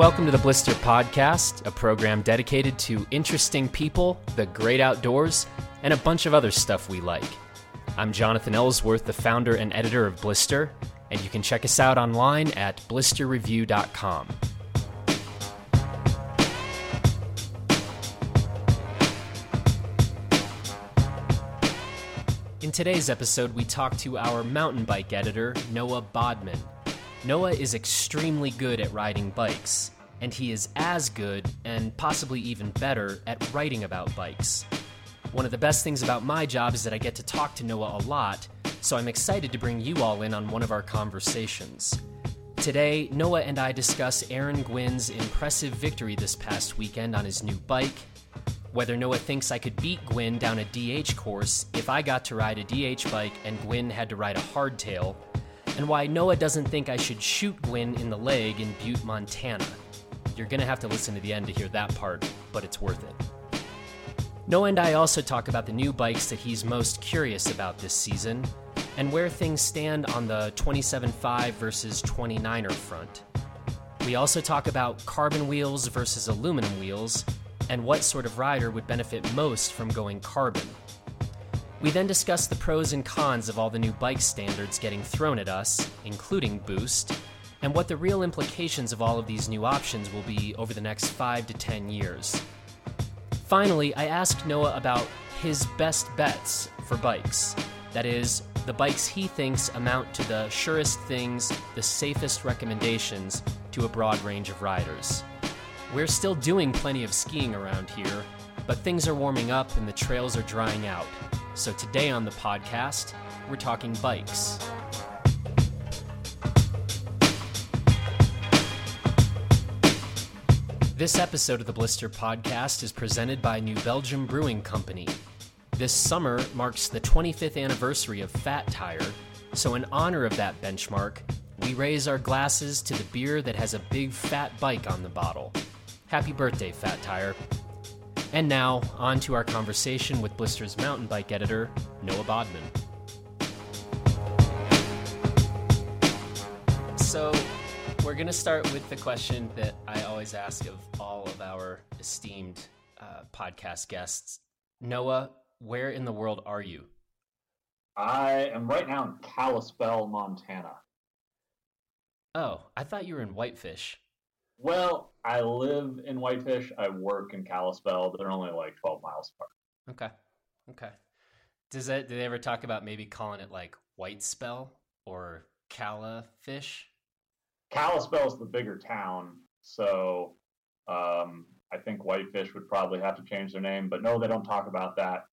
Welcome to the Blister Podcast, a program dedicated to interesting people, the great outdoors, and a bunch of other stuff we like. I'm Jonathan Ellsworth, the founder and editor of Blister, and you can check us out online at blisterreview.com. In today's episode, we talk to our mountain bike editor, Noah Bodman. Noah is extremely good at riding bikes, and he is as good, and possibly even better, at writing about bikes. One of the best things about my job is that I get to talk to Noah a lot, so I'm excited to bring you all in on one of our conversations. Today, Noah and I discuss Aaron Gwin's impressive victory this past weekend on his new bike, whether Noah thinks I could beat Gwin down a DH course if I got to ride a DH bike and Gwin had to ride a hardtail, and why Noah doesn't think I should shoot Gwin in the leg in Butte, Montana. You're gonna have to listen to the end to hear that part, but it's worth it. Noah and I also talk about the new bikes that he's most curious about this season, and where things stand on the 27.5 versus 29er front. We also talk about carbon wheels versus aluminum wheels, and what sort of rider would benefit most from going carbon. We then discuss the pros and cons of all the new bike standards getting thrown at us, including Boost, and what the real implications of all of these new options will be over the next 5 to 10 years. Finally, I asked Noah about his best bets for bikes. That is, the bikes he thinks amount to the surest things, the safest recommendations to a broad range of riders. We're still doing plenty of skiing around here, but things are warming up and the trails are drying out. So today on the podcast, we're talking bikes. This episode of the Blister Podcast is presented by New Belgium Brewing Company. This summer marks the 25th anniversary of Fat Tire, so in honor of that benchmark, we raise our glasses to the beer that has a big fat bike on the bottle. Happy birthday, Fat Tire. And now, on to our conversation with Blister's mountain bike editor, Noah Bodman. So, we're going to start with the question that I always ask of all of our esteemed uh, podcast guests. Noah, where in the world are you? I am right now in Kalispell, Montana. Oh, I thought you were in Whitefish. Well, I live in Whitefish. I work in Kalispell. They're only like 12 miles apart. Okay. Okay. Does that did they ever talk about maybe calling it like White Spell or? Kalispell is the bigger town, so um, I think Whitefish would probably have to change their name. But no, they don't talk about that.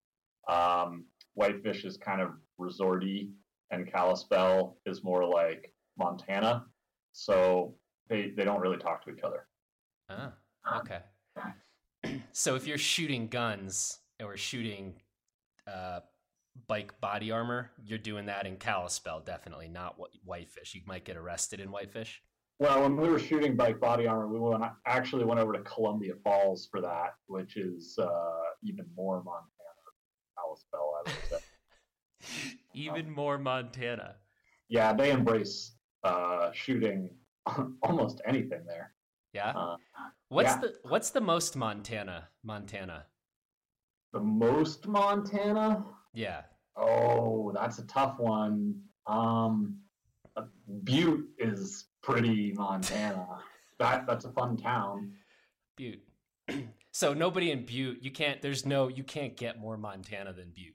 Um, Whitefish is kind of resorty, and Kalispell is more like Montana. So they they don't really talk to each other. Ah, okay. so if you're shooting guns or shooting uh, bike body armor, you're doing that in Kalispell, definitely not Whitefish. You might get arrested in Whitefish. Well, when we were shooting bike body armor, we went actually went over to Columbia Falls for that, which is uh, even more Montana, Kalispell, I would say. even um, more Montana. Yeah, they embrace uh, shooting almost anything there. Yeah. Uh, what's yeah. the what's the most Montana? Montana. The most Montana? Yeah. Oh, that's a tough one. Um, Butte is pretty Montana. that that's a fun town. Butte. so nobody in Butte, you can't. There's no. You can't get more Montana than Butte.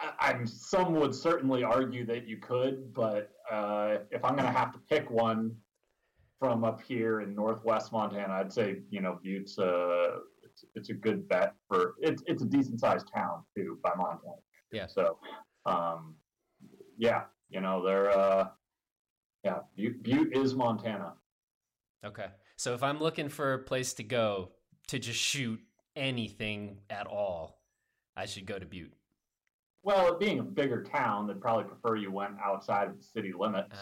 I, am some would certainly argue that you could, but uh, if I'm going to have to pick one from up here in Northwest Montana, I'd say you know Butte's a it's, it's a good bet for it's it's a decent sized town too by Montana. Yeah. So, um, yeah, you know they're uh, yeah Butte, Butte is Montana. Okay, so if I'm looking for a place to go to just shoot anything at all, I should go to Butte. Well, it being a bigger town, they'd probably prefer you went outside of the city limits.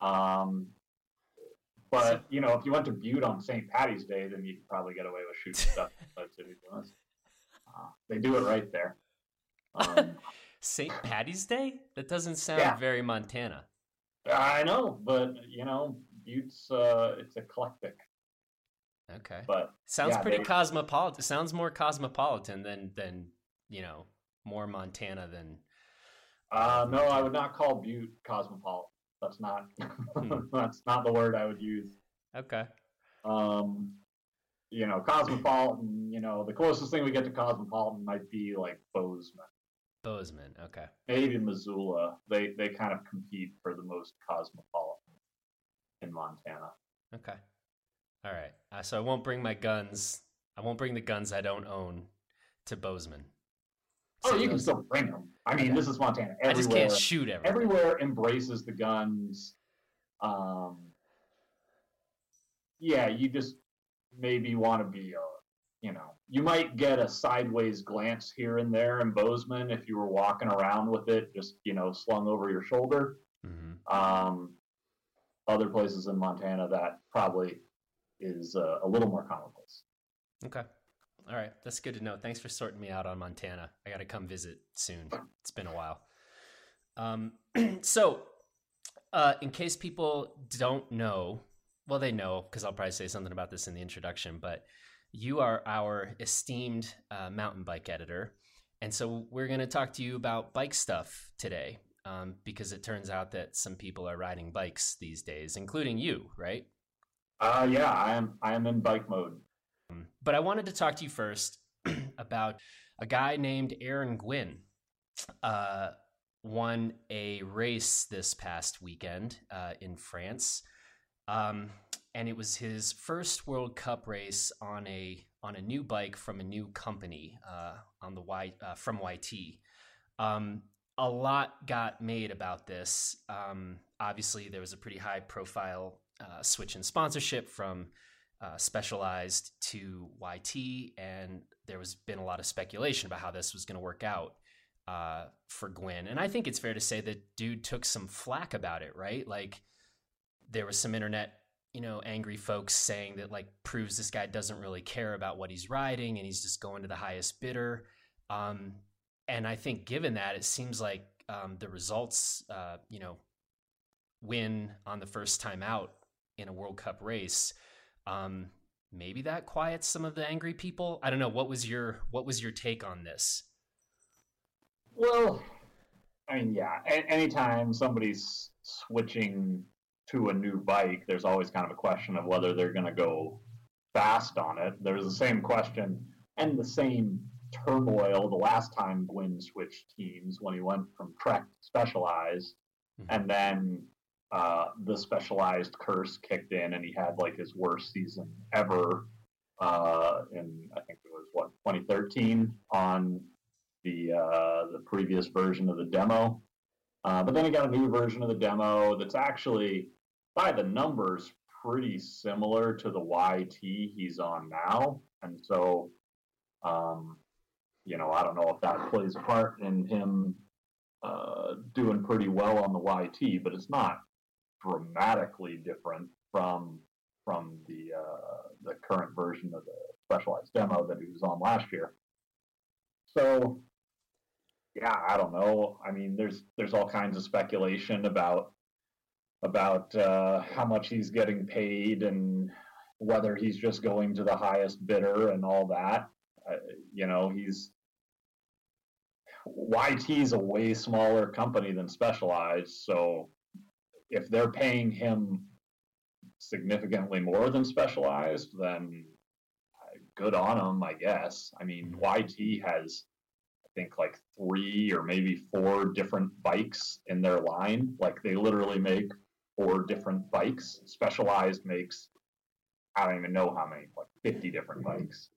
Oh. Um, but you know, if you went to Butte on St. Patty's Day, then you could probably get away with shooting stuff inside city limits. Uh, they do it right there. Um, St. Patty's Day? That doesn't sound yeah. very Montana. I know, but you know, Butte's uh, it's eclectic. Okay. But sounds yeah, pretty they- cosmopolitan. Sounds more cosmopolitan than than you know more Montana than. Uh, no, I would not call Butte cosmopolitan. That's not Hmm. that's not the word I would use. Okay. Um, you know, cosmopolitan. You know, the closest thing we get to cosmopolitan might be like Bozeman, Bozeman. Okay. maybe Missoula. They they kind of compete for the most cosmopolitan in Montana. Okay. All right. Uh, so I won't bring my guns. I won't bring the guns I don't own to Bozeman. Oh, you can still bring them. I mean, Okay. this is Montana. I just can't shoot everywhere. everywhere embraces the guns. Um, yeah, you just maybe want to be a, you know, you might get a sideways glance here and there in Bozeman if you were walking around with it, just you know, slung over your shoulder. Mhm. Um, other places in Montana that probably is uh, a little more commonplace. Okay. All right. That's good to know. Thanks for sorting me out on Montana. I got to come visit soon. It's been a while. Um, so, uh, in case people don't know, well, they know because I'll probably say something about this in the introduction, but you are our esteemed uh, mountain bike editor. And so we're going to talk to you about bike stuff today um, because it turns out that some people are riding bikes these days, including you, right? Uh, yeah, I am. I am in bike mode. But I wanted to talk to you first about a guy named Aaron Gwin. Uh, won a race this past weekend uh, in France, um, and it was his first World Cup race on a on a new bike from a new company uh, on the Y uh, from YT. Um, a lot got made about this. Um, obviously, there was a pretty high profile uh, switch in sponsorship from uh, specialized to YT, and there was been a lot of speculation about how this was going to work out uh, for Gwin. And I think it's fair to say that dude took some flack about it, right? Like there was some internet, you know, angry folks saying that like proves this guy doesn't really care about what he's riding and he's just going to the highest bidder. Um, and I think given that, it seems like um, the results, uh, you know, win on the first time out in a World Cup race. Um, maybe that quiets some of the angry people. I don't know. What was your what was your take on this? Well, I mean, yeah. A- anytime somebody's switching to a new bike, there's always kind of a question of whether they're going to go fast on it. There's the same question and the same turmoil the last time Gwin switched teams when he went from Trek to Specialized, Mhm. and then uh, the Specialized curse kicked in, and he had like his worst season ever. Uh, in I think it was what 2013 on the uh, the previous version of the demo. Uh, but then he got a new version of the demo that's actually, by the numbers, pretty similar to the YT he's on now. And so, um, you know, I don't know if that plays a part in him uh, doing pretty well on the YT, but it's not dramatically different from from the uh, the current version of the specialized demo that he was on last year. So, yeah, I don't know. I mean, there's there's all kinds of speculation about about uh, how much he's getting paid and whether he's just going to the highest bidder and all that. Uh, you know, he's YT's a way smaller company than Specialized, so if they're paying him significantly more than Specialized, then uh, good on them, I guess. I mean, YT has, I think, like three or maybe four different bikes in their line. Like they literally make four different bikes. Specialized makes, I don't even know how many, like 50 different bikes.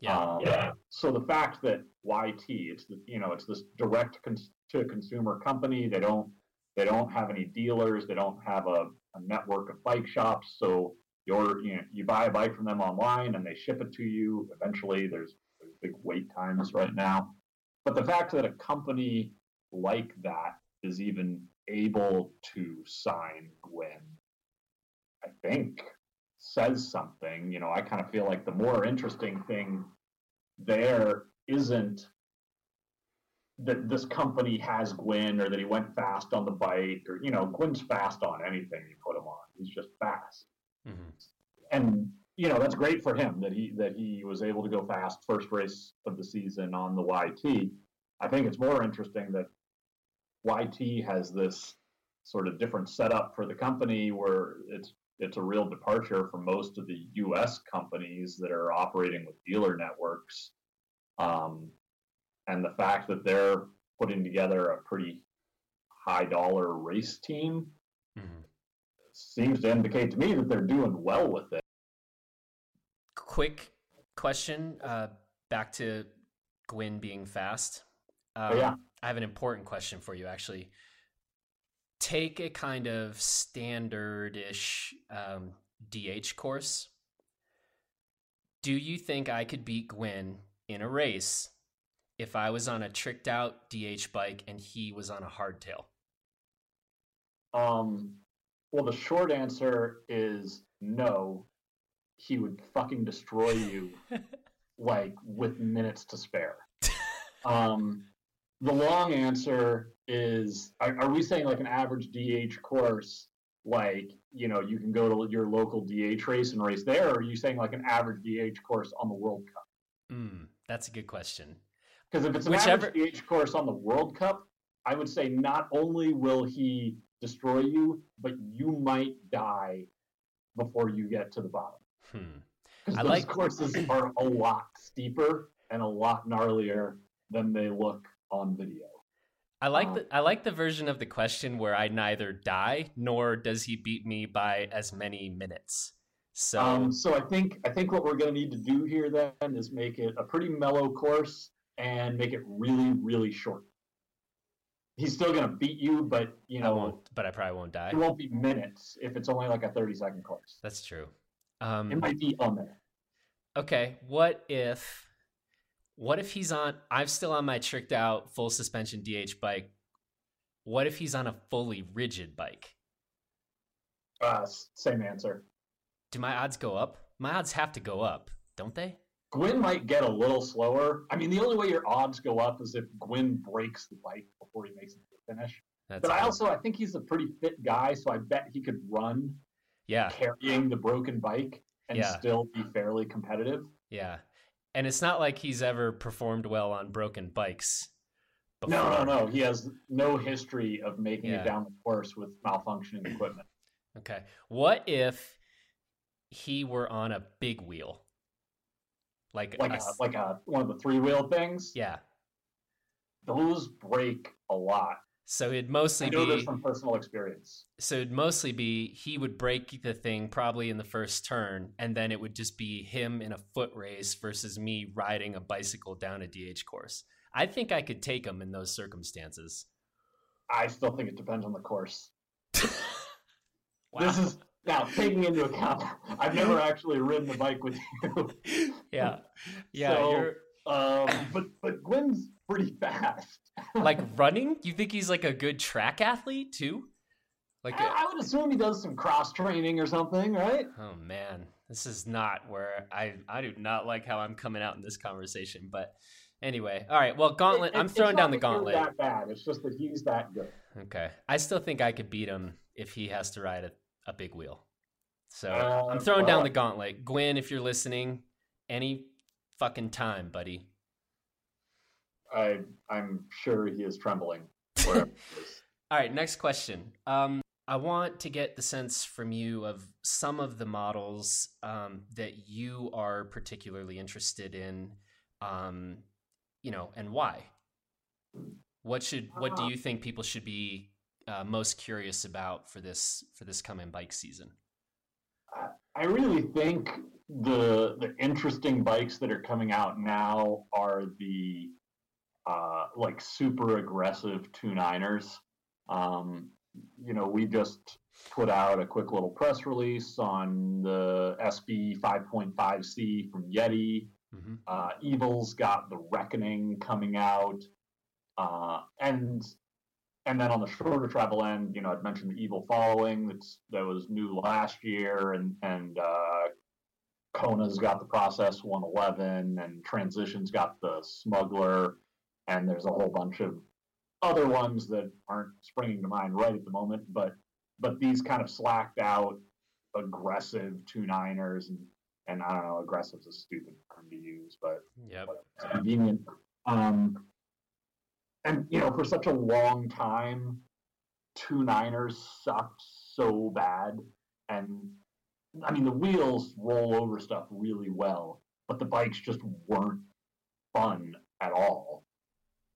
Yeah. Um, Yeah. So the fact that YT, it's the, you know, it's this direct cons- to consumer company. They don't they don't have any dealers. They don't have a, a network of bike shops. So you're you know, you buy a bike from them online and they ship it to you. Eventually, there's, there's big wait times right now. But the fact that a company like that is even able to sign Gwin, I think says something. You know, I kind of feel like the more interesting thing there isn't that this company has Gwin or that he went fast on the bike or, you know, Gwin's fast on anything you put him on. He's just fast. Mm-hmm. And you know that's great for him that he that he was able to go fast first race of the season on the YT. I think it's more interesting that YT has this sort of different setup for the company where it's it's a real departure from most of the U.S. companies that are operating with dealer networks, um, and the fact that they're putting together a pretty high dollar race team Mm-hmm. seems to indicate to me that they're doing well with it. Quick question uh, back to Gwin being fast. Um, Oh, yeah. I have an important question for you, actually. Take a kind of standardish um, DH course. Do you think I could beat Gwin in a race if I was on a tricked out DH bike and he was on a hardtail? Um, well, the short answer is no. He would fucking destroy you like with minutes to spare. Um, the long answer is: are, are we saying like an average DH course? Like you know, you can go to your local DH race and race there, or are you saying like an average DH course on the World Cup? Mm, that's a good question. Because if it's an Whichever- average DH course on the World Cup, I would say not only will he destroy you, but you might die before you get to the bottom. Hmm. Because I those like- courses are a lot steeper and a lot gnarlier than they look on video. I like Um, the I like the version of the question where I neither die nor does he beat me by as many minutes. So Um, so I think I think what we're going to need to do here then is make it a pretty mellow course and make it really really short. He's still going to beat you, but you I know won't, but I probably won't die. it won't be minutes if it's only like a 30 second course. That's true. Um, It might be a minute. okay, what if what if he's on I'm still on my tricked out full suspension DH bike. What if he's on a fully rigid bike? Uh, same answer. Do my odds go up? My odds have to go up, don't they? Gwin might get a little slower. I mean, the only way your odds go up is if Gwin breaks the bike before he makes it to the finish. That's But I also I think he's a pretty fit guy, so I bet he could run Yeah, carrying the broken bike and Yeah. still be fairly competitive. yeah. And it's not like he's ever performed well on broken bikes. No, no, no. He has no history of making Yeah. it down the course with malfunctioning equipment. Okay. What if he were on a big wheel? Like, Like a a, like a one of the three wheel things. yeah. Those break a lot. So it'd I mostly know this from personal experience. so it'd mostly be he would break the thing probably in the first turn, and then it would just be him in a foot race versus me riding a bicycle down a DH course. I think I could take him in those circumstances. I still think it depends on the course. Wow. This is now taking into account. I've never actually ridden the bike with you. yeah, yeah. So- Um, but but Gwin's pretty fast. like running. You think he's like a good track athlete too? Like, a- I, would assume he does some cross training or something, right? Oh man, this is not where I I do not like how I'm coming out in this conversation. But anyway, all right. Well, gauntlet. It- I'm it's throwing down the gauntlet. That bad. It's just that he's that good. Okay, I still think I could beat him if he has to ride a, a big wheel. So Uh, I'm throwing down the gauntlet. Gwin, if you're listening, any fucking time, buddy. I I'm sure he is trembling. Is. All right, next question. Um, I want to get the sense from you of some of the models um, that you are particularly interested in, um, you know, and why. What should what do you think people should be uh, most curious about for this for this coming bike season? I really think the the interesting bikes that are coming out now are the uh, like super aggressive two niners. Um, you know, we just put out a quick little press release on the SB 5.5C from Yeti. Mm-hmm. Uh, Evil's got the Reckoning coming out, uh, and and then on the shorter travel end, you know, I'd mentioned the Evil Following that's that was new last year, and and uh, Kona's got the Process 111, and Transition's got the Smuggler, and there's a whole bunch of other ones that aren't springing to mind right at the moment, but but these kind of slacked out aggressive two niners and and I don't know, aggressive is a stupid term to use, but yep. it's convenient. Um, and you know, for such a long time, two niners sucked so bad, and I mean the wheels roll over stuff really well, but the bikes just weren't fun at all.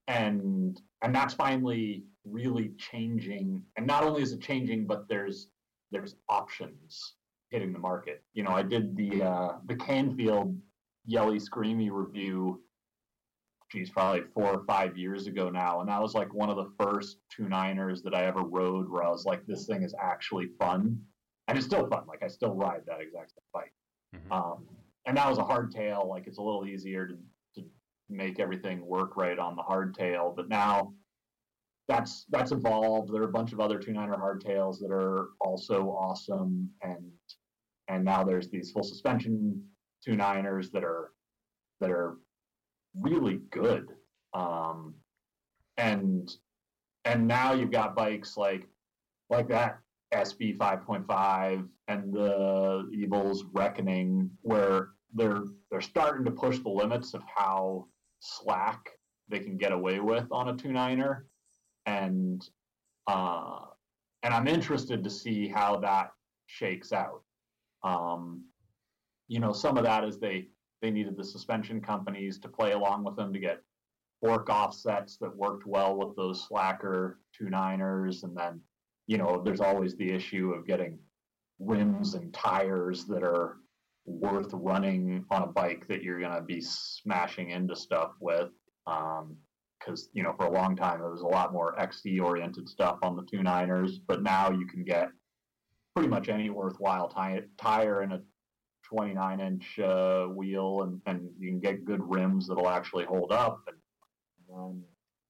And and that's finally really changing. And not only is it changing, but there's there's options hitting the market. You know, I did the uh, the Canfield Yelli Screamy review. Geez, probably four or five years ago now, and that was like one of the first two niners that I ever rode where I was like, this thing is actually fun, and it's still fun. Like I still ride that exact same bike. Mm-hmm. Um, and that was a hardtail. Like it's a little easier to, to make everything work right on the hardtail. But now that's that's evolved. There are a bunch of other two niner hardtails that are also awesome, and and now there's these full suspension two niners that are that are really good. Um, and and now you've got bikes like like that SB 5.5 and the Evil's Reckoning, where they're they're starting to push the limits of how slack they can get away with on a two niner, and uh, and I'm interested to see how that shakes out. Um, you know, some of that is they they needed the suspension companies to play along with them to get fork offsets that worked well with those slacker two niners, and then you know, there's always the issue of getting rims and tires that are worth running on a bike that you're going to be smashing into stuff with. Um, because, you know, for a long time, it was a lot more XC oriented stuff on the two niners, but now you can get pretty much any worthwhile tire, tire in a 29 inch uh, wheel and, and you can get good rims that'll actually hold up and, and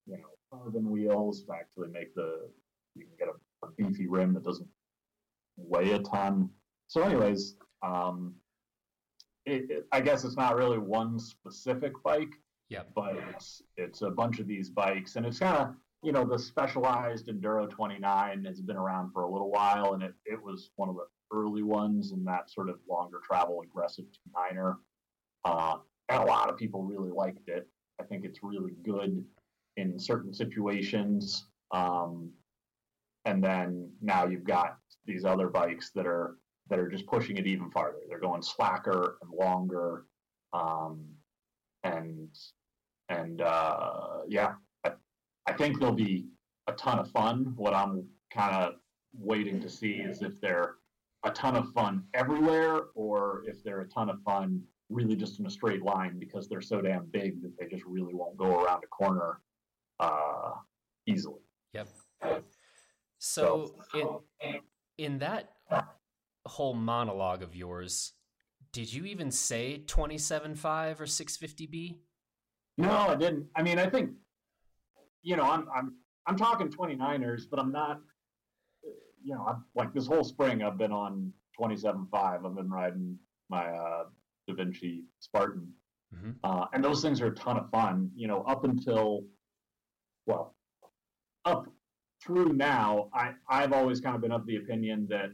you know carbon wheels to actually make the you can get a, a beefy rim that doesn't weigh a ton so anyways um, it, it, I guess it's not really one specific bike. Yeah. But it's it's a bunch of these bikes, and it's kind of you know the specialized enduro 29 has been around for a little while, and it it was one of the early ones and that sort of longer travel aggressive niner. Uh, and a lot of people really liked it. I think it's really good in certain situations. Um, and then now you've got these other bikes that are that are just pushing it even farther. They're going slacker and longer, um, and and uh, yeah, I, I think they'll be a ton of fun. What I'm kind of waiting to see is if they're a ton of fun everywhere, or if they're a ton of fun really just in a straight line because they're so damn big that they just really won't go around a corner uh, easily. Yep. So, so in in that whole monologue of yours, did you even say 27.5 or 650B? No, I didn't. I mean, I think, you know, I'm, I'm, I'm talking 29ers, but I'm not, you know, I'm, like this whole spring I've been on 27.5. I've been riding my uh, Devinci Spartan. Mm-hmm. Uh, and those things are a ton of fun, you know, up until, well, up through now, I, I've always kind of been of the opinion that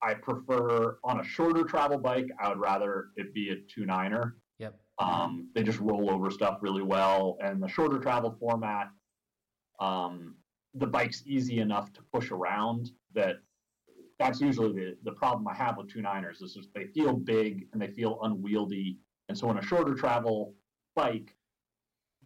I prefer on a shorter travel bike. I would rather it be a two niner. Yep. Um, they just roll over stuff really well, and the shorter travel format, um, the bike's easy enough to push around. That that's usually the the problem I have with two niners is just they feel big and they feel unwieldy, and so on a shorter travel bike,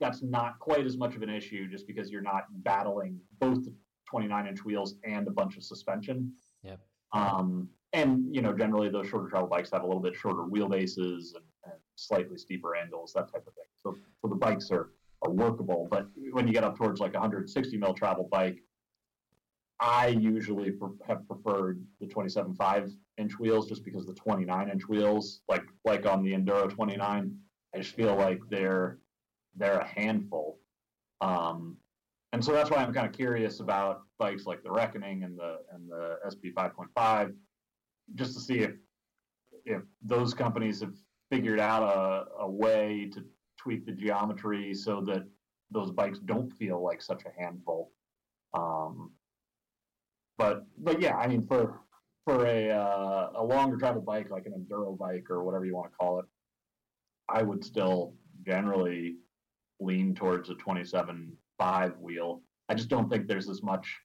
that's not quite as much of an issue, just because you're not battling both the 29 inch wheels and a bunch of suspension. Yep. Um, and you know, generally those shorter travel bikes have a little bit shorter wheelbases and, and slightly steeper angles, that type of thing. So, so the bikes are workable. But when you get up towards like a 160 mil travel bike, I usually have preferred the 27.5 inch wheels just because the 29 inch wheels, like like on the Enduro 29, I just feel like they're they're a handful. Um, and so that's why I'm kind of curious about bikes like the Reckoning and the and the SB 5.5, just to see if if those companies have figured out a, a way to tweak the geometry so that those bikes don't feel like such a handful. Um, but but yeah, I mean for for a uh, a longer travel bike like an enduro bike or whatever you want to call it, I would still generally lean towards a 27.5 wheel. I just don't think there's as much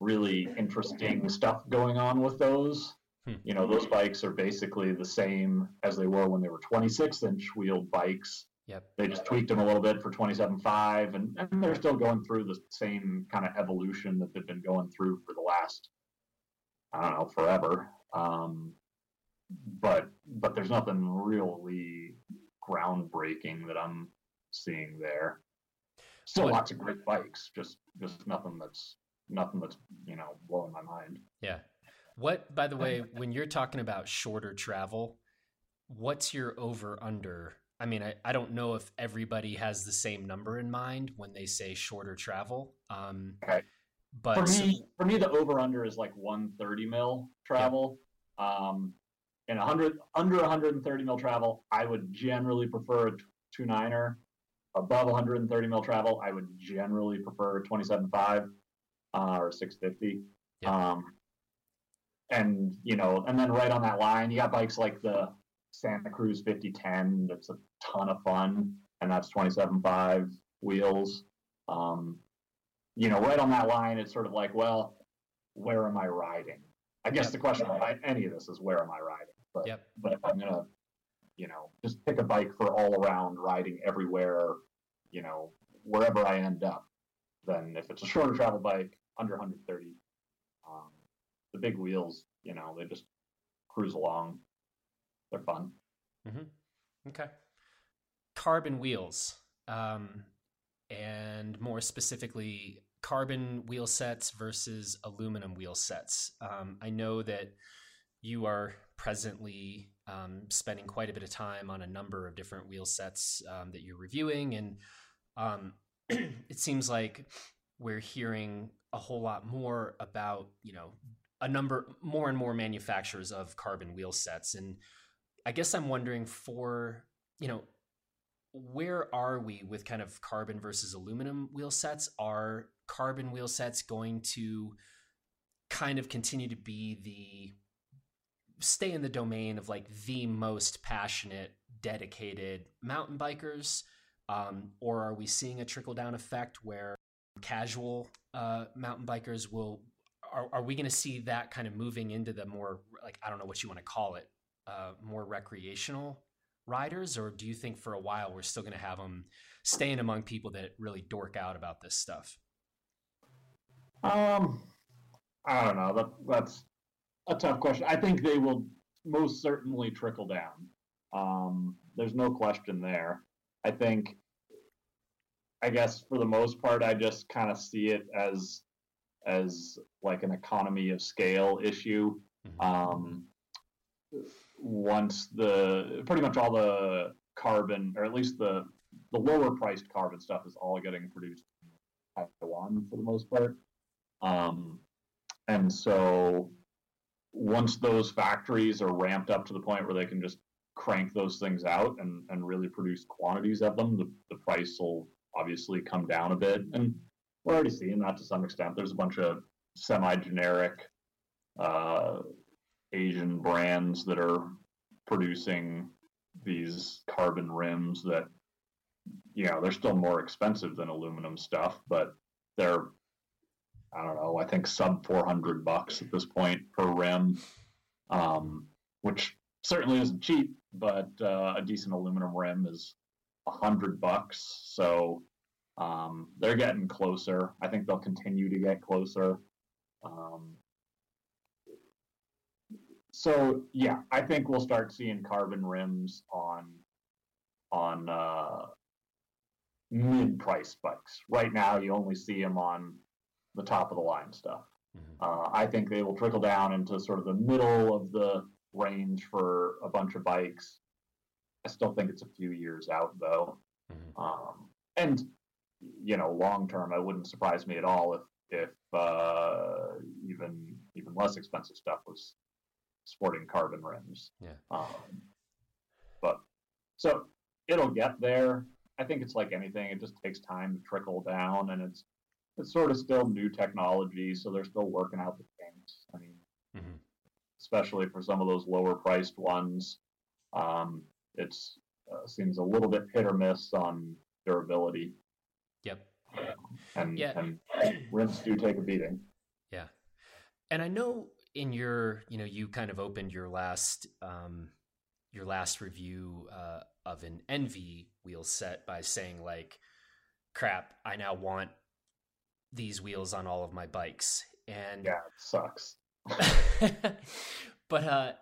really interesting stuff going on with those. Hmm. You know, those bikes are basically the same as they were when they were 26 inch wheeled bikes. Yep. They just tweaked them a little bit for 27.5, and, and they're still going through the same kind of evolution that they've been going through for the last, I don't know, forever. Um, but but there's nothing really groundbreaking that I'm seeing there. Still lots of great bikes, just just nothing that's nothing that's you know blowing my mind. Yeah. What, by the way, when you're talking about shorter travel, what's your over under? I mean, I, I don't know if everybody has the same number in mind when they say shorter travel. Um, okay. But for me, for me, the over under is like 130 mil travel. Yeah. Um, in 100 under 130 mil travel, I would generally prefer a two niner. Above 130 mil travel, I would generally prefer a 27.5 uh, or 650. Yeah. Um, and you know, and then right on that line, you got bikes like the Santa Cruz 5010. That's a ton of fun, and that's 27.5 wheels. Um, you know, right on that line, it's sort of like, well, where am I riding? I guess yep. the question on any of this is where am I riding? But yep. but if I'm gonna, you know, just pick a bike for all around riding everywhere, you know, wherever I end up, then if it's a shorter travel bike under 130, um, the big wheels, you know, they just cruise along. They're fun. Mm-hmm. Okay. Carbon wheels, um, and more specifically, carbon wheel sets versus aluminum wheel sets. Um, I know that you are presently um, spending quite a bit of time on a number of different wheel sets um, that you're reviewing, and um, it seems like we're hearing a whole lot more about you know a number more and more manufacturers of carbon wheel sets and i guess i'm wondering for you know where are we with kind of carbon versus aluminum wheel sets? Are carbon wheel sets going to kind of continue to be the stay in the domain of like the most passionate dedicated mountain bikers? Um, or are we seeing a trickle down effect where casual uh, mountain bikers will are, are we going to see that kind of moving into the more like i don't know what you want to call it uh, more recreational riders or do you think for a while we're still going to have them staying among people that really dork out about this stuff um i don't know that, that's a tough question i think they will most certainly trickle down um there's no question there i think I guess for the most part, I just kind of see it as as like an economy of scale issue. Mm-hmm. Um, once the pretty much all the carbon, or at least the the lower priced carbon stuff, is all getting produced in Taiwan for the most part. Um, and so once those factories are ramped up to the point where they can just crank those things out and, and really produce quantities of them, the, the price will obviously come down a bit, and we're already seeing that to some extent. There's a bunch of semi-generic uh, Asian brands that are producing these carbon rims that you know they're still more expensive than aluminum stuff, but they're I don't know I think sub 400 bucks at this point per rim, um, which certainly isn't cheap, but uh, a decent aluminum rim is a hundred bucks. So um, they're getting closer. I think they'll continue to get closer. Um, so yeah, I think we'll start seeing carbon rims on on uh, mid-price bikes. Right now, you only see them on the top of the line stuff. Mm-hmm. Uh, I think they will trickle down into sort of the middle of the range for a bunch of bikes. I still think it's a few years out though. Mm-hmm. Um, and you know, long term, it wouldn't surprise me at all if if uh, even even less expensive stuff was sporting carbon rims. Yeah. Um, but so it'll get there. I think it's like anything; it just takes time to trickle down, and it's it's sort of still new technology, so they're still working out the kinks. I mean, mm-hmm. especially for some of those lower priced ones. Um, it's uh, seems a little bit hit or miss on durability. Yep. And, Yeah. and rims do take a beating. Yeah. And I know in your, you know, you kind of opened your last um your last review uh of an ENVE wheel set by saying like crap, I now want these wheels on all of my bikes. And Yeah, it sucks. but uh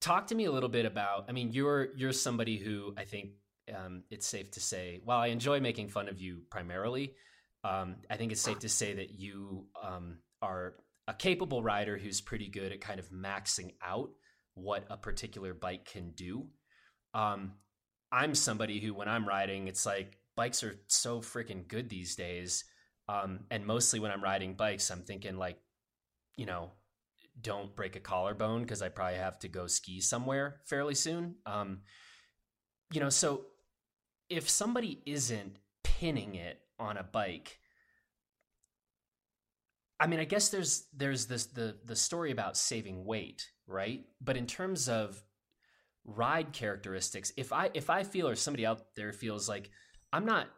talk to me a little bit about I mean you're you're somebody who I think um it's safe to say while I enjoy making fun of you primarily um I think it's safe to say that you um are a capable rider who's pretty good at kind of maxing out what a particular bike can do. Um I'm somebody who when I'm riding it's like bikes are so freaking good these days. Um and mostly when I'm riding bikes I'm thinking like you know don't break a collarbone because I probably have to go ski somewhere fairly soon. Um, you know, so if somebody isn't pinning it on a bike, I mean, I guess there's there's this the the story about saving weight, right? But in terms of ride characteristics, if I if I feel or somebody out there feels like I'm not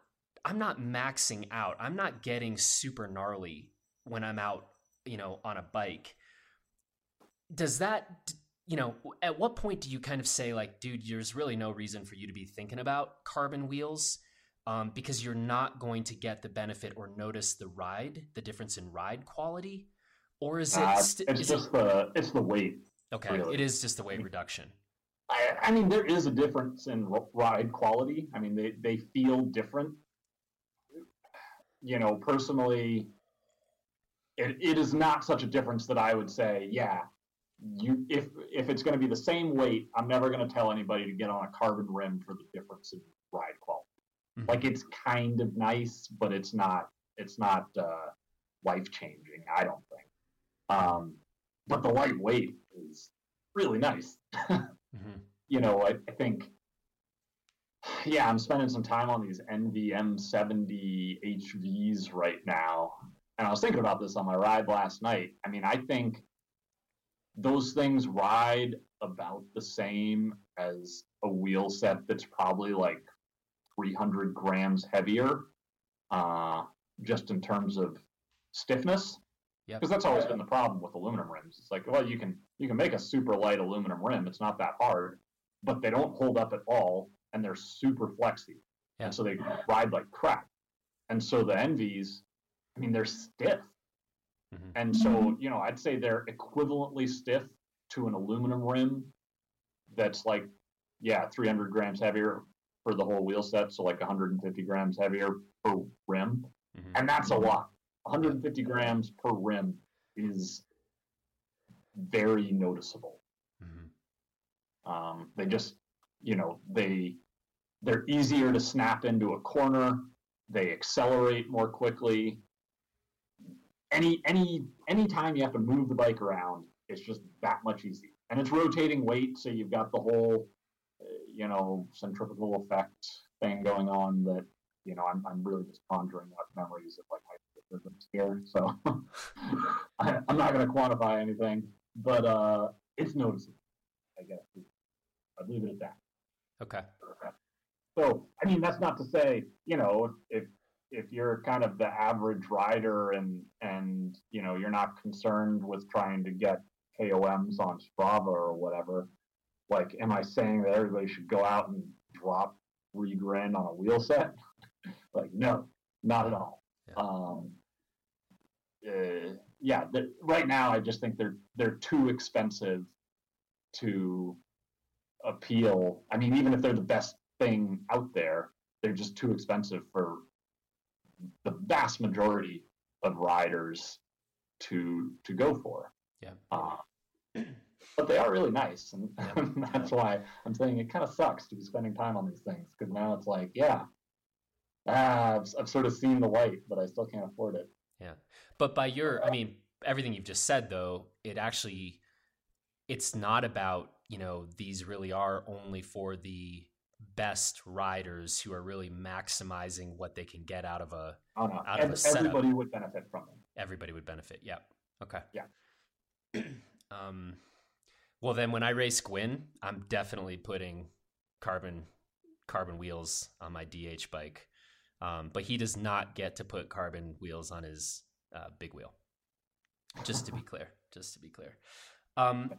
I'm not maxing out, I'm not getting super gnarly when I'm out, you know, on a bike does that you know at what point do you kind of say like dude there's really no reason for you to be thinking about carbon wheels um, because you're not going to get the benefit or notice the ride the difference in ride quality or is it Uh, st- it's is just the it's the weight. okay really. it is just the weight reduction I, I mean, there is a difference in ride quality. I mean, they, they feel different. You know, personally, it, it is not such a difference that I would say, yeah, you if if it's going to be the same weight, I'm never going to tell anybody to get on a carbon rim for the difference in ride quality. Mhm. Like it's kind of nice, but it's not it's not uh, life changing. I don't think. Um, but the lightweight is really nice. Mhm. you know, I, I think, yeah, I'm spending some time on these ENVE M70 HVs right now. And I was thinking about this on my ride last night. I mean, I think those things ride about the same as a wheel set that's probably like 300 grams heavier, uh, just in terms of stiffness. Yep. Because that's always been the problem with aluminum rims. It's like, well, you can you can make a super light aluminum rim. It's not that hard, but they don't hold up at all, and they're super flexy, Yeah. and so they ride like crap. And so the ENVEs, I mean, they're stiff, Mhm. and so you know, I'd say they're equivalently stiff to an aluminum rim. That's like, yeah, 300 grams heavier for the whole wheel set, so like 150 grams heavier per rim Mhm. and that's a lot. 150 grams per rim is very noticeable. Mhm. Um, they just, you know, they they're easier to snap into a corner. They accelerate more quickly. Any any any time you have to move the bike around, it's just that much easier. And it's rotating weight, so you've got the whole, you know, centrifugal effect thing going on that you know, I'm, I'm really just conjuring up memories of like my here. So I, I'm not going to quantify anything, but uh, it's noticeable. I guess I'd leave it at that. okay So I mean, that's not to say you know if if you're kind of the average rider and and you know you're not concerned with trying to get KOMs on Strava or whatever. Like, am I saying that everybody should go out and drop three grand on a wheel set? like, no, not at all. Yeah. Um, uh, yeah, the- right now I just think they're they're too expensive to appeal. I mean, even if they're the best thing out there, they're just too expensive for the vast majority of riders to to go for. Yeah. Uh, but they are really nice, and that's why I'm saying it kind of sucks to be spending time on these things because now it's like, yeah, ah, I've, I've sort of seen the light, but I still can't afford it. Yeah. But by your, I mean, everything you've just said, though, it actually, it's not about, you know, these really are only for the best riders who are really maximizing what they can get out of a, Oh no, Out of a setup. everybody would benefit from them. everybody would benefit. Yeah. Okay. Yeah. Um, well, then when I race Gwin, I'm definitely putting carbon carbon wheels on my DH bike. Um, but he does not get to put carbon wheels on his uh, big wheel. Just to be clear. Just to be clear. Um,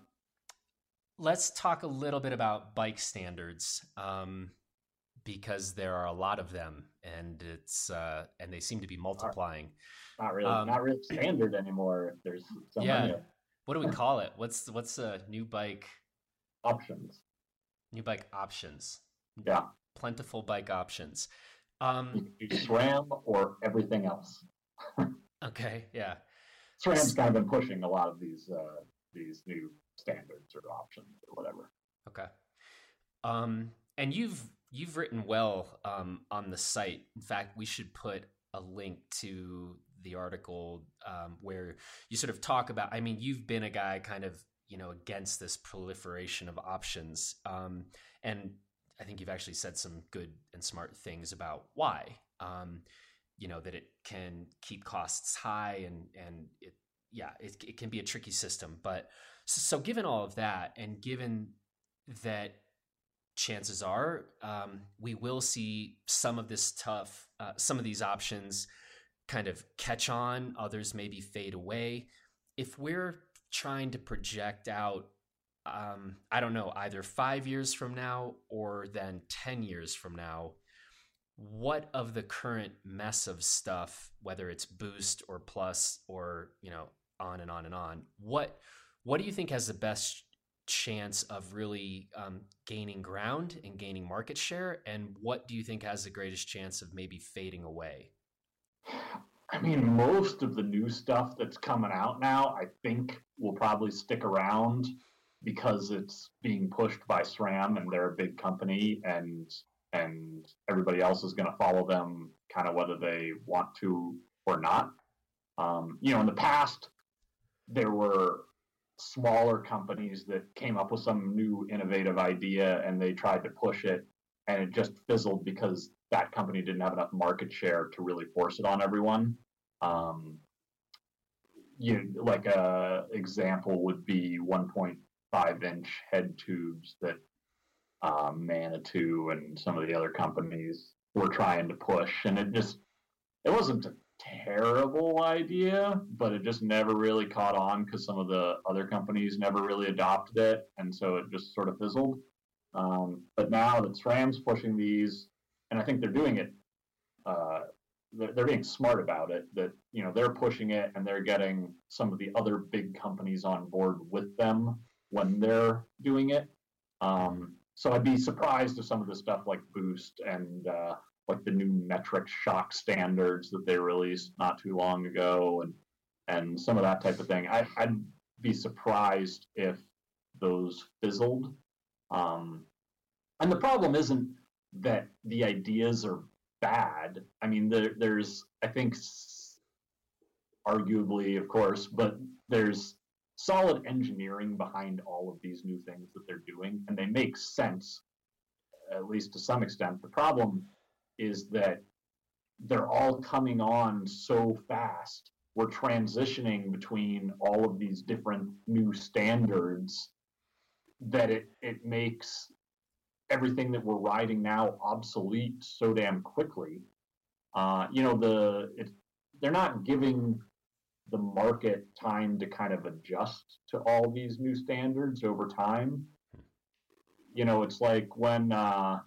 let's talk a little bit about bike standards um, because there are a lot of them, and it's uh, and they seem to be multiplying. Not really, um, not really standard anymore. There's so yeah. What do we call it? What's what's a new bike options? New bike options. Yeah. Plentiful bike options. Um, you SRAM or everything else. okay. Yeah. SRAM's kind of been pushing a lot of these uh, these new standards or options or whatever. Okay. Um, and you've you've written well um, on the site. In fact, we should put a link to the article um, where you sort of talk about. I mean, you've been a guy kind of you know against this proliferation of options, um, and I think you've actually said some good and smart things about why. Um, you know that it can keep costs high and and it yeah it, it can be a tricky system but so, given all of that and given that chances are um, we will see some of this tough uh, some of these options kind of catch on others maybe fade away. If we're trying to project out um, i don't know either five years from now or then 10 years from now what of the current mess of stuff whether it's boost or plus or you know on and on and on what what do you think has the best chance of really um, gaining ground and gaining market share? And what do you think has the greatest chance of maybe fading away i mean most of the new stuff that's coming out now i think will probably stick around because it's being pushed by SRAM and they're a big company and and everybody else is going to follow them kind of whether they want to or not. Um, you know, in the past, there were smaller companies that came up with some new innovative idea and they tried to push it and it just fizzled because that company didn't have enough market share to really force it on everyone. Um, you like a example would be 1.5 inch head tubes that um, Manitou and some of the other companies were trying to push, and it just it wasn't a terrible idea, but it just never really caught on because some of the other companies never really adopted it, and so it just sort of fizzled. Um, but now that SRAM's pushing these, and I think they're doing it, uh, they're, they're being smart about it. That you know they're pushing it, and they're getting some of the other big companies on board with them when they're doing it. Um, so I'd be surprised if some of the stuff like Boost and uh, like the new metric shock standards that they released not too long ago, and and some of that type of thing. I, I'd be surprised if those fizzled. Um, and the problem isn't that the ideas are bad. I mean, there, there's I think arguably, of course, but there's solid engineering behind all of these new things that they're doing, and they make sense, at least to some extent. The problem is that they're all coming on so fast. We're transitioning between all of these different new standards that it, it makes everything that we're riding now obsolete so damn quickly. Uh, you know, the it, they're not giving the market time to kind of adjust to all these new standards over time. You know, it's like when, uh,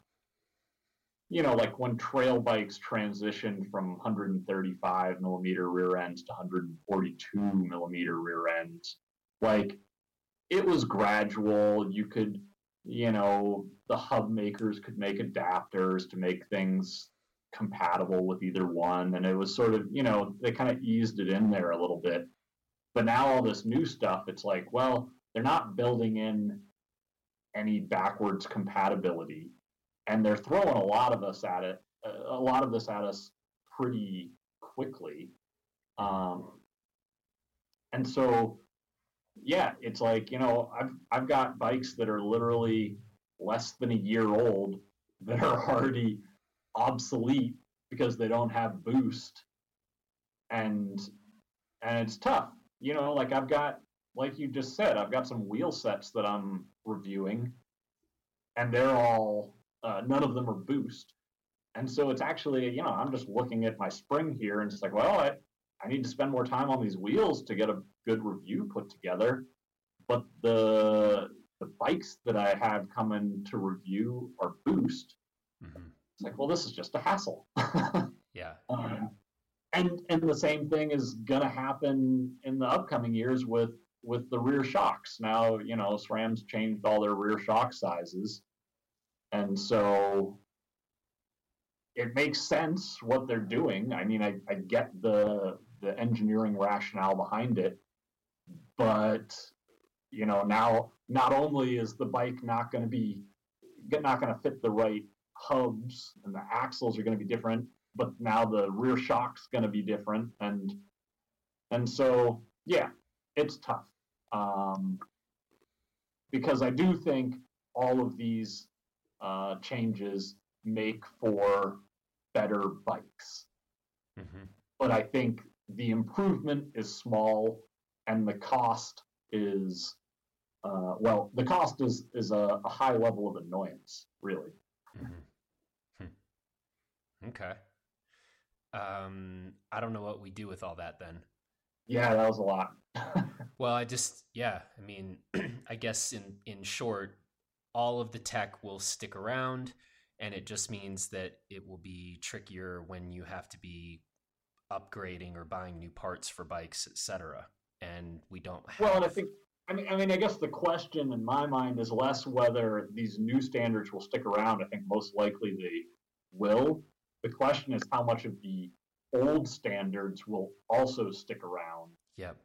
you know, like when trail bikes transitioned from 135 millimeter rear ends to 142 millimeter rear ends, like it was gradual. You could, you know, the hub makers could make adapters to make things compatible with either one. And it was sort of, you know, they kind of eased it in there a little bit. But now all this new stuff, it's like, well, they're not building in any backwards compatibility. And they're throwing a lot of us at it, a lot of this at us pretty quickly. Um, and so, yeah, it's like, you know, I've, I've got bikes that are literally less than a year old that are already obsolete because they don't have boost and and it's tough you know like i've got like you just said, I've got some wheel sets that I'm reviewing, and they're all uh, none of them are boost. And so it's actually, you know, I'm just looking at my spring here and it's like, well, I, I need to spend more time on these wheels to get a good review put together. But the the bikes that I have coming to review are boost. Mm-hmm. It's like, well, this is just a hassle. yeah. Um, and and the same thing is gonna happen in the upcoming years with with the rear shocks. Now, you know, SRAM's changed all their rear shock sizes. And so it makes sense what they're doing. I mean, I, I get the the engineering rationale behind it, but you know, now not only is the bike not going to be not going to fit the right hubs and the axles are going to be different, but now the rear shock's going to be different, and and so yeah, it's tough um, because I do think all of these uh, changes make for better bikes. Mm-hmm. But I think the improvement is small and the cost is uh, well, the cost is is a, a, high level of annoyance, really. Mm-hmm. Hmm. Okay. Um, I don't know what we do with all that then. Yeah, that was a lot. well, I just yeah, I mean, I guess in in short, all of the tech will stick around and it just means that it will be trickier when you have to be upgrading or buying new parts for bikes, etc. And we don't have... Well, and I think I mean, I mean, I guess the question in my mind is less whether these new standards will stick around. I think most likely they will. The question is how much of the old standards will also stick around. Yep.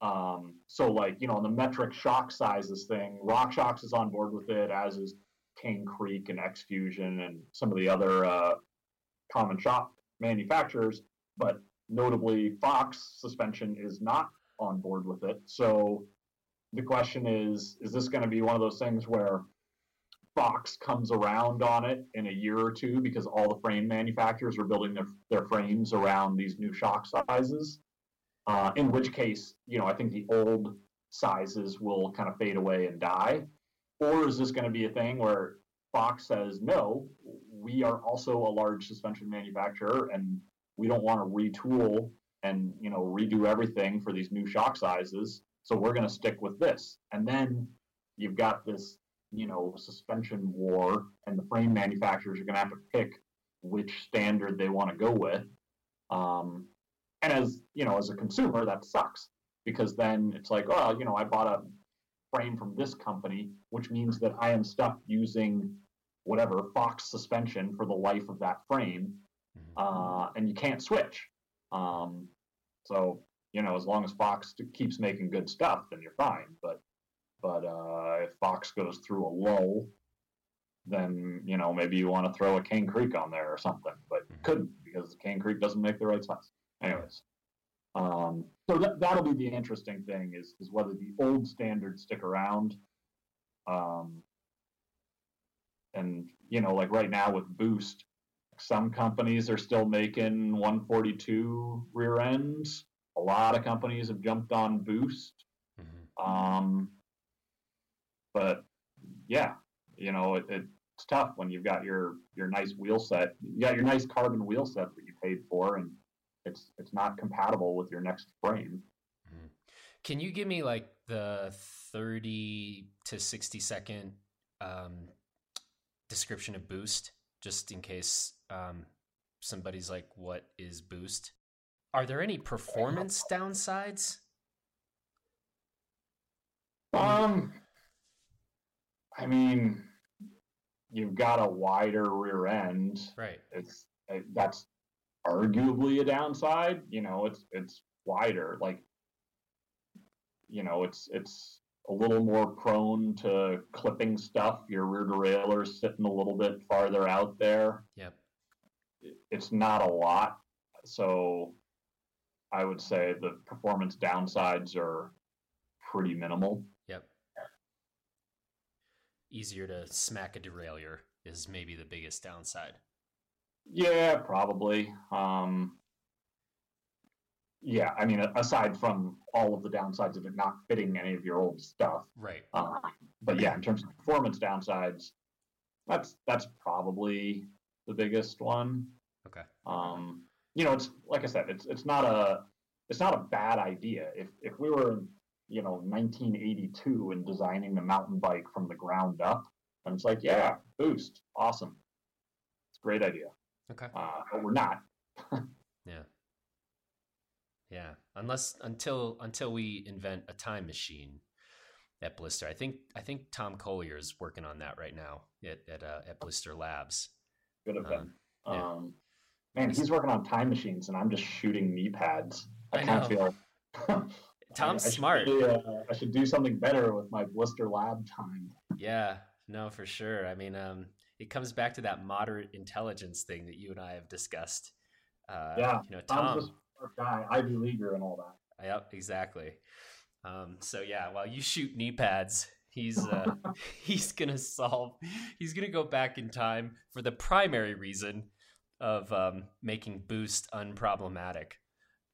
Um, so, like, you know, on the metric shock sizes thing, RockShox is on board with it, as is Cane Creek and X Fusion and some of the other uh, common shop manufacturers. But notably, Fox suspension is not on board with it. So, the question is is this going to be one of those things where Fox comes around on it in a year or two because all the frame manufacturers are building their, their frames around these new shock sizes? Uh, in which case, you know, I think the old sizes will kind of fade away and die. Or is this going to be a thing where Fox says, no, we are also a large suspension manufacturer and we don't want to retool and, you know, redo everything for these new shock sizes. So we're going to stick with this. And then you've got this, you know, suspension war and the frame manufacturers are going to have to pick which standard they want to go with. Um, and as you know, as a consumer, that sucks because then it's like, oh, you know, I bought a frame from this company, which means that I am stuck using whatever Fox suspension for the life of that frame, mm-hmm. uh, and you can't switch. Um, so you know, as long as Fox keeps making good stuff, then you're fine. But but uh, if Fox goes through a lull, then you know maybe you want to throw a Cane Creek on there or something, but you couldn't because Cane Creek doesn't make the right size anyways. Um, so that, that'll be the interesting thing is, is whether the old standards stick around. Um, and, you know, like right now with Boost, some companies are still making 142 rear ends. A lot of companies have jumped on Boost. Mm-hmm. Um, but yeah, you know, it, it's tough when you've got your, your nice wheel set. You got your nice carbon wheel set that you paid for and it's it's not compatible with your next frame. Mm-hmm. Can you give me like the thirty to sixty second um, description of Boost, just in case um, somebody's like, "What is Boost?" Are there any performance downsides? Um, I mean, you've got a wider rear end. Right. It's it, that's arguably a downside. You know, it's it's wider. Like, you know, it's it's a little more prone to clipping stuff. Your rear derailleur sitting a little bit farther out there. Yep. It's not a lot. So I would say the performance downsides are pretty minimal. Yep. Easier to smack a derailleur is maybe the biggest downside. Yeah, probably. Um, yeah, I mean, aside from all of the downsides of it not fitting any of your old stuff, right? Uh, but yeah, in terms of performance downsides, that's that's probably the biggest one. Okay. Um, you know, it's like I said, it's it's not a it's not a bad idea. If if we were in you know 1982 and designing the mountain bike from the ground up, and it's like, yeah, boost, awesome, it's a great idea. Okay. Uh, but we're not. yeah. Yeah. Unless until until we invent a time machine at Blister. I think I think Tom Collier is working on that right now at at, uh, at Blister Labs. Could have been. Um, yeah. um, man, he's working on time machines, and I'm just shooting knee pads. I, I kind of feel. Tom's I, I smart. Should, uh, I should do something better with my Blister Lab time. Yeah, no, for sure. I mean, um, it comes back to that moderate intelligence thing that you and I have discussed. Uh, yeah, you know, Tom, Tom's a guy, Ivy leaguer, and all that. Yep, exactly. Um, so yeah, while you shoot knee pads, he's uh, he's gonna solve. He's gonna go back in time for the primary reason of um, making boost unproblematic.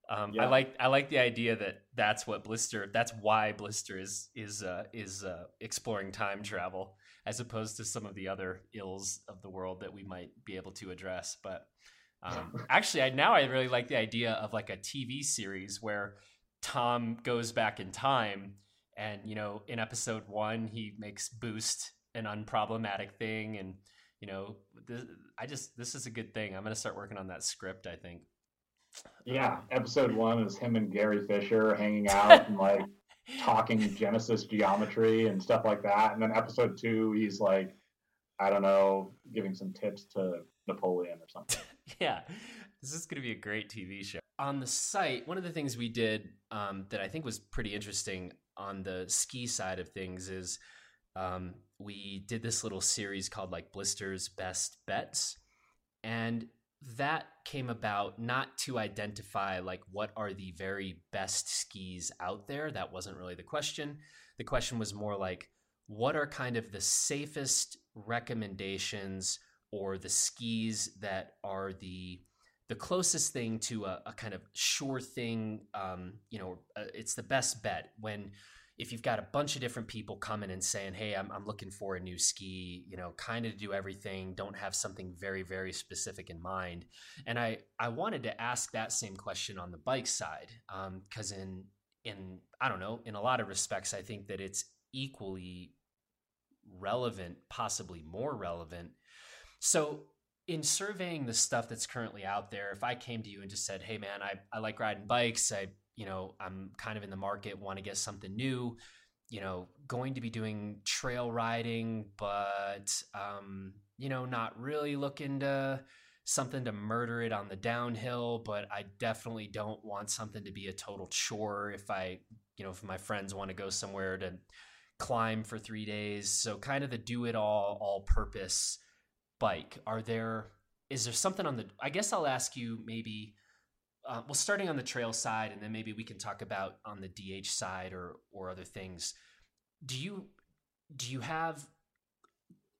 Um, yeah. I like I like the idea that that's what Blister. That's why Blister is is uh, is uh, exploring time travel as opposed to some of the other ills of the world that we might be able to address. But um, actually, I now I really like the idea of like a TV series where Tom goes back in time, and you know, in episode one, he makes Boost an unproblematic thing, and you know, this, I just this is a good thing. I'm gonna start working on that script. I think. Yeah, episode one is him and Gary Fisher hanging out and like talking Genesis geometry and stuff like that, and then episode two, he's like, I don't know, giving some tips to Napoleon or something. yeah, this is going to be a great TV show. On the site, one of the things we did um, that I think was pretty interesting on the ski side of things is um, we did this little series called like Blister's Best Bets. And that came about not to identify like what are the very best skis out there. That wasn't really the question. The question was more like, what are kind of the safest recommendations or the skis that are the the closest thing to a, a kind of sure thing um, you know uh, it's the best bet when if you've got a bunch of different people coming and saying hey i'm, I'm looking for a new ski you know kind of do everything don't have something very very specific in mind. And i i wanted to ask that same question on the bike side because um, in in i don't know in a lot of respects i think that it's equally relevant possibly more relevant. So, in surveying the stuff that's currently out there, if I came to you and just said, "Hey, man, I, I like riding bikes. I, you know, I'm kind of in the market, want to get something new. You know, going to be doing trail riding, but um, you know, not really looking to something to murder it on the downhill, but I definitely don't want something to be a total chore if I, you know, if my friends want to go somewhere to climb for three days. So kind of the do it all, all purpose bike, are there is there something on the? I guess I'll ask you maybe. Uh, well, starting on the trail side, and then maybe we can talk about on the DH side or or other things. Do you do you have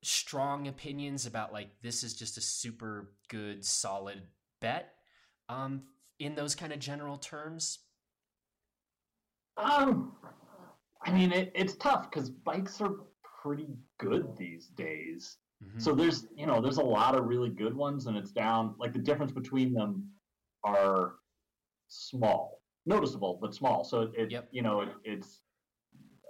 strong opinions about like this is just a super good solid bet um, in those kind of general terms? Um, I mean, it, it's tough because bikes are pretty good these days. Mm-hmm. So there's you know there's a lot of really good ones, and it's down like the difference between them are small, noticeable but small. So it, it yep. you know it, it's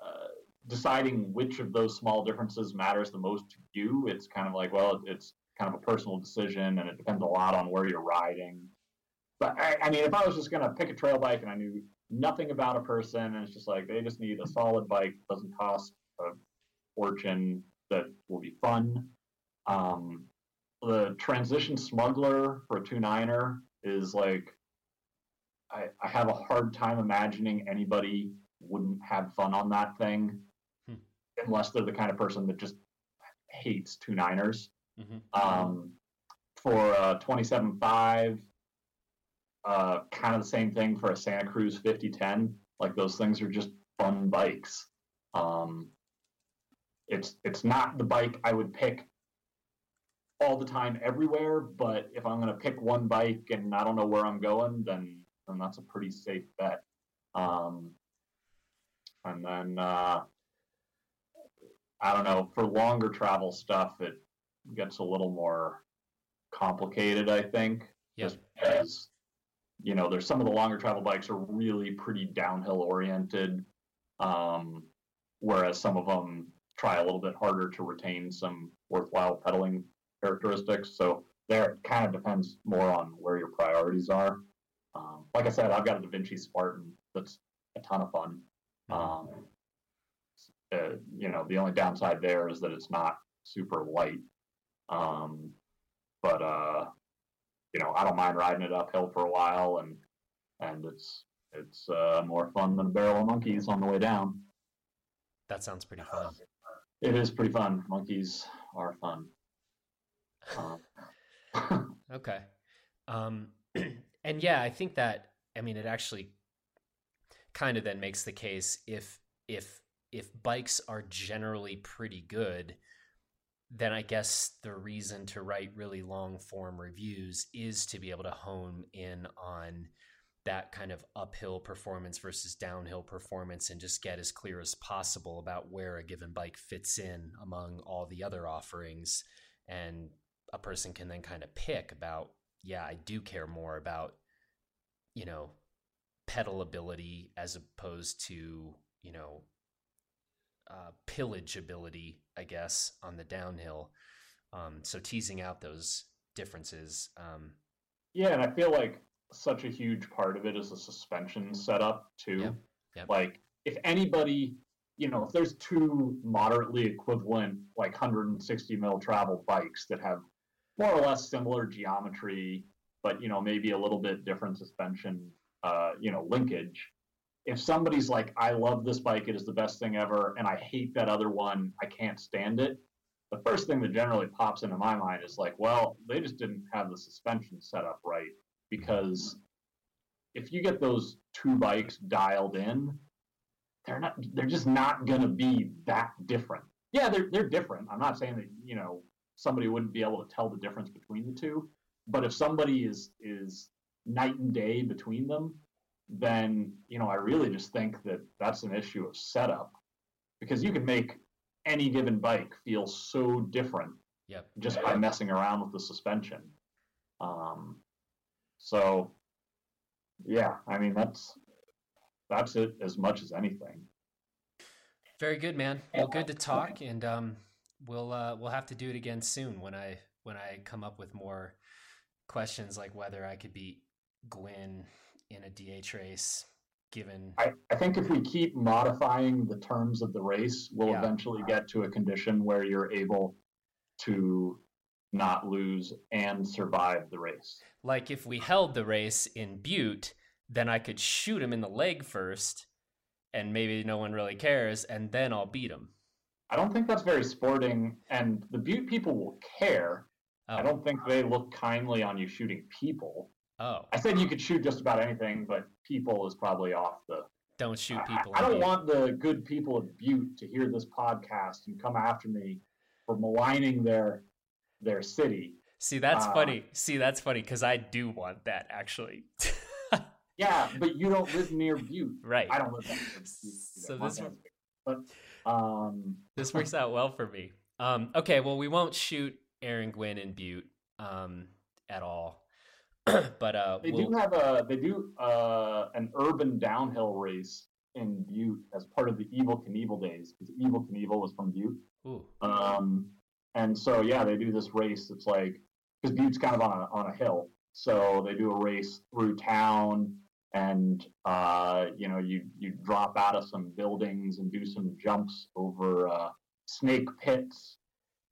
uh, deciding which of those small differences matters the most to you. It's kind of like well, it's kind of a personal decision, and it depends a lot on where you're riding. But I, I mean, if I was just gonna pick a trail bike and I knew nothing about a person, and it's just like they just need a solid bike, doesn't cost a fortune, that will be fun um, the transition smuggler for a two niner is like I, I have a hard time imagining anybody wouldn't have fun on that thing hmm. unless they're the kind of person that just hates two niners. Mm-hmm. Um, for a 27.5, uh, kind of the same thing for a Santa Cruz 5010. Like those things are just fun bikes. Um, it's it's not the bike I would pick all the time everywhere. But if I'm going to pick one bike and I don't know where I'm going, then then that's a pretty safe bet. Um, and then uh, I don't know for longer travel stuff, it gets a little more complicated. I think Yep. just because you know there's some of the longer travel bikes are really pretty downhill oriented, um, whereas some of them try a little bit harder to retain some worthwhile pedaling characteristics. So there, it kind of depends more on where your priorities are. Um, like I said, I've got a Devinci Spartan that's a ton of fun. Um, uh, you know, the only downside there is that it's not super light. Um, but uh, you know, I don't mind riding it uphill for a while, and and it's it's uh, more fun than a barrel of monkeys on the way down. That sounds pretty fun. It is pretty fun. Monkeys are fun. Okay. Um, and yeah, I think that I mean it actually kind of then makes the case if if if bikes are generally pretty good, then I guess the reason to write really long form reviews is to be able to hone in on that kind of uphill performance versus downhill performance and just get as clear as possible about where a given bike fits in among all the other offerings and a person can then kind of pick about yeah i do care more about you know pedal ability as opposed to you know uh, pillage ability i guess on the downhill um, so teasing out those differences um, yeah, and I feel like such a huge part of it is the suspension setup too. Yep, yep. Like if anybody, you know, if there's two moderately equivalent like 160 mil travel bikes that have more or less similar geometry, but you know maybe a little bit different suspension, uh, you know, linkage. If somebody's like, I love this bike, it is the best thing ever, and I hate that other one, I can't stand it. The first thing that generally pops into my mind is like, well, they just didn't have the suspension set up right because if you get those two bikes dialed in, they're not they're just not gonna be that different. Yeah, they're they're different. I'm not saying that, you know, somebody wouldn't be able to tell the difference between the two. But if somebody is is night and day between them, then you know I really just think that that's an issue of setup because you can make any given bike feel so different yep just by messing around with the suspension. Um, so, yeah, I mean that's that's it as much as anything. very good man well good to talk and um, we'll uh, we'll have to do it again soon when i when i come up with more questions like whether i could beat Gwin in a dh race given I, I think if we keep modifying the terms of the race, we'll Yeah. eventually get to a condition where you're able to not lose and survive the race. Like if we held the race in Butte, then I could shoot him in the leg first, and maybe no one really cares, and then I'll beat him. I don't think that's very sporting, and the Butte people will care. Oh, I don't think they look kindly on you shooting people. oh, I said you could shoot just about anything, but people is probably off the. don't shoot people. I, in don't Butte. want the good people of Butte to hear this podcast and come after me for maligning their their city. See, that's uh, funny. See, that's funny because I do want that actually. Yeah, but you don't live near Butte. right. I don't live near Butte. So this- big. but um, this works out well for me. Um, okay, well, we won't shoot Aaron Gwin in Butte um, at all, but uh, they we'll, do have a they do uh, an urban downhill race in Butte as part of the Evel Knievel days because Evel Knievel was from Butte. ooh, Um, and so yeah, they do this race. It's like because Butte's kind of on a on a hill, so they do a race through town, and uh, you know you you drop out of some buildings and do some jumps over uh, snake pits.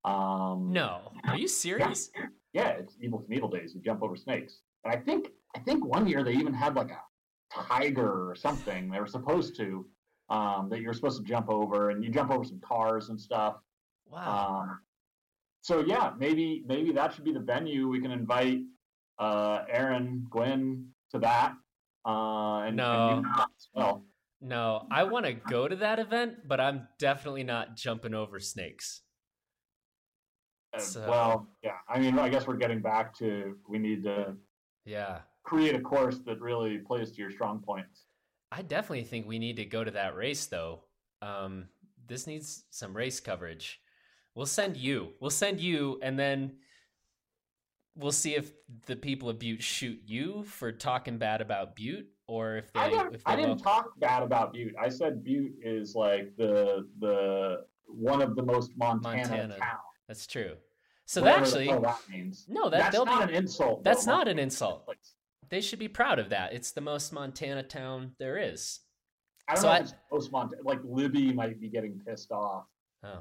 Um, no, are you serious? yeah, it's Evel Knievel days. You jump over snakes, and I think I think one year they even had like a tiger or something. They were supposed to um, that you're supposed to jump over, and you jump over some cars and stuff. Wow. Um, so yeah, maybe maybe that should be the venue. We can invite uh, Aaron Gwin to that. Uh, and, No. and well. No, I want to go to that event, but I'm definitely not jumping over snakes. Uh, So- Well, yeah. I mean, I guess we're getting back to we need to Yeah. create a course that really plays to your strong points. I definitely think we need to go to that race though. Um, this needs some race coverage. We'll send you. We'll send you, and then we'll see if the people of Butte shoot you for talking bad about Butte, or if they. I didn't, if they I didn't welcome- talk bad about Butte. I said Butte is like the the one of the most Montana, Montana. towns. That's true. So Whatever actually, that means. no, that that's not be. an insult. that's though. not an insult. They should be proud of that. It's the most Montana town there is. I don't So know I- if it's post Montana. Like Libby might be getting pissed off Oh.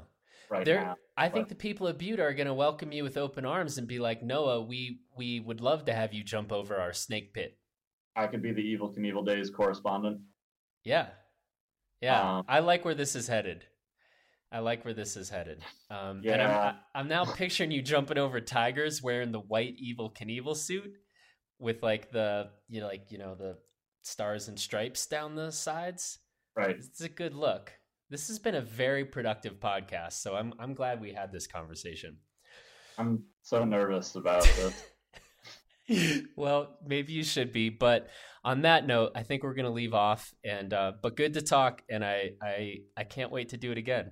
Right There, now. I think the people of Butte are going to welcome you with open arms and be like, Noah, we we would love to have you jump over our snake pit. I could be the Evel Knievel Days correspondent. Yeah, yeah. Um, I like where this is headed. I like where this is headed. Um, and I'm, Yeah. I'm now picturing you jumping over tigers wearing the white Evel Knievel suit with like the you know like you know the stars and stripes down the sides. Right. It's a good look. This has been a very productive podcast, so I'm I'm glad we had this conversation. I'm so nervous about this. well, maybe you should be, but on that note, I think we're gonna leave off. And uh, but good to talk, and I I I can't wait to do it again.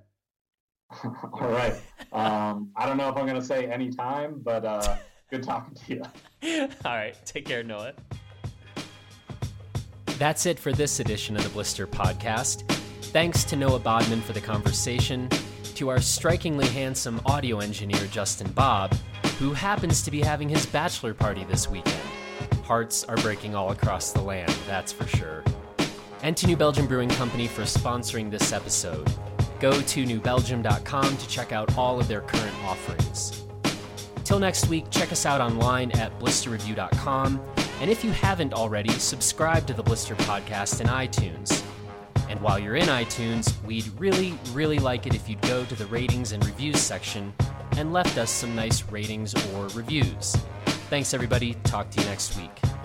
All right. Um, I don't know if I'm going to say anytime, but uh, good talking to you. All right, take care, Noah. That's it for this edition of the Blister Podcast. Thanks to Noah Bodman for the conversation, to our strikingly handsome audio engineer, Justin Bob, who happens to be having his bachelor party this weekend. Hearts are breaking all across the land, that's for sure. And to New Belgium Brewing Company for sponsoring this episode. Go to newbelgium.com to check out all of their current offerings. Till next week, check us out online at blisterreview.com. And if you haven't already, subscribe to the Blister Podcast in iTunes. And while you're in iTunes, we'd really, really like it if you'd go to the ratings and reviews section and left us some nice ratings or reviews. Thanks, everybody. Talk to you next week.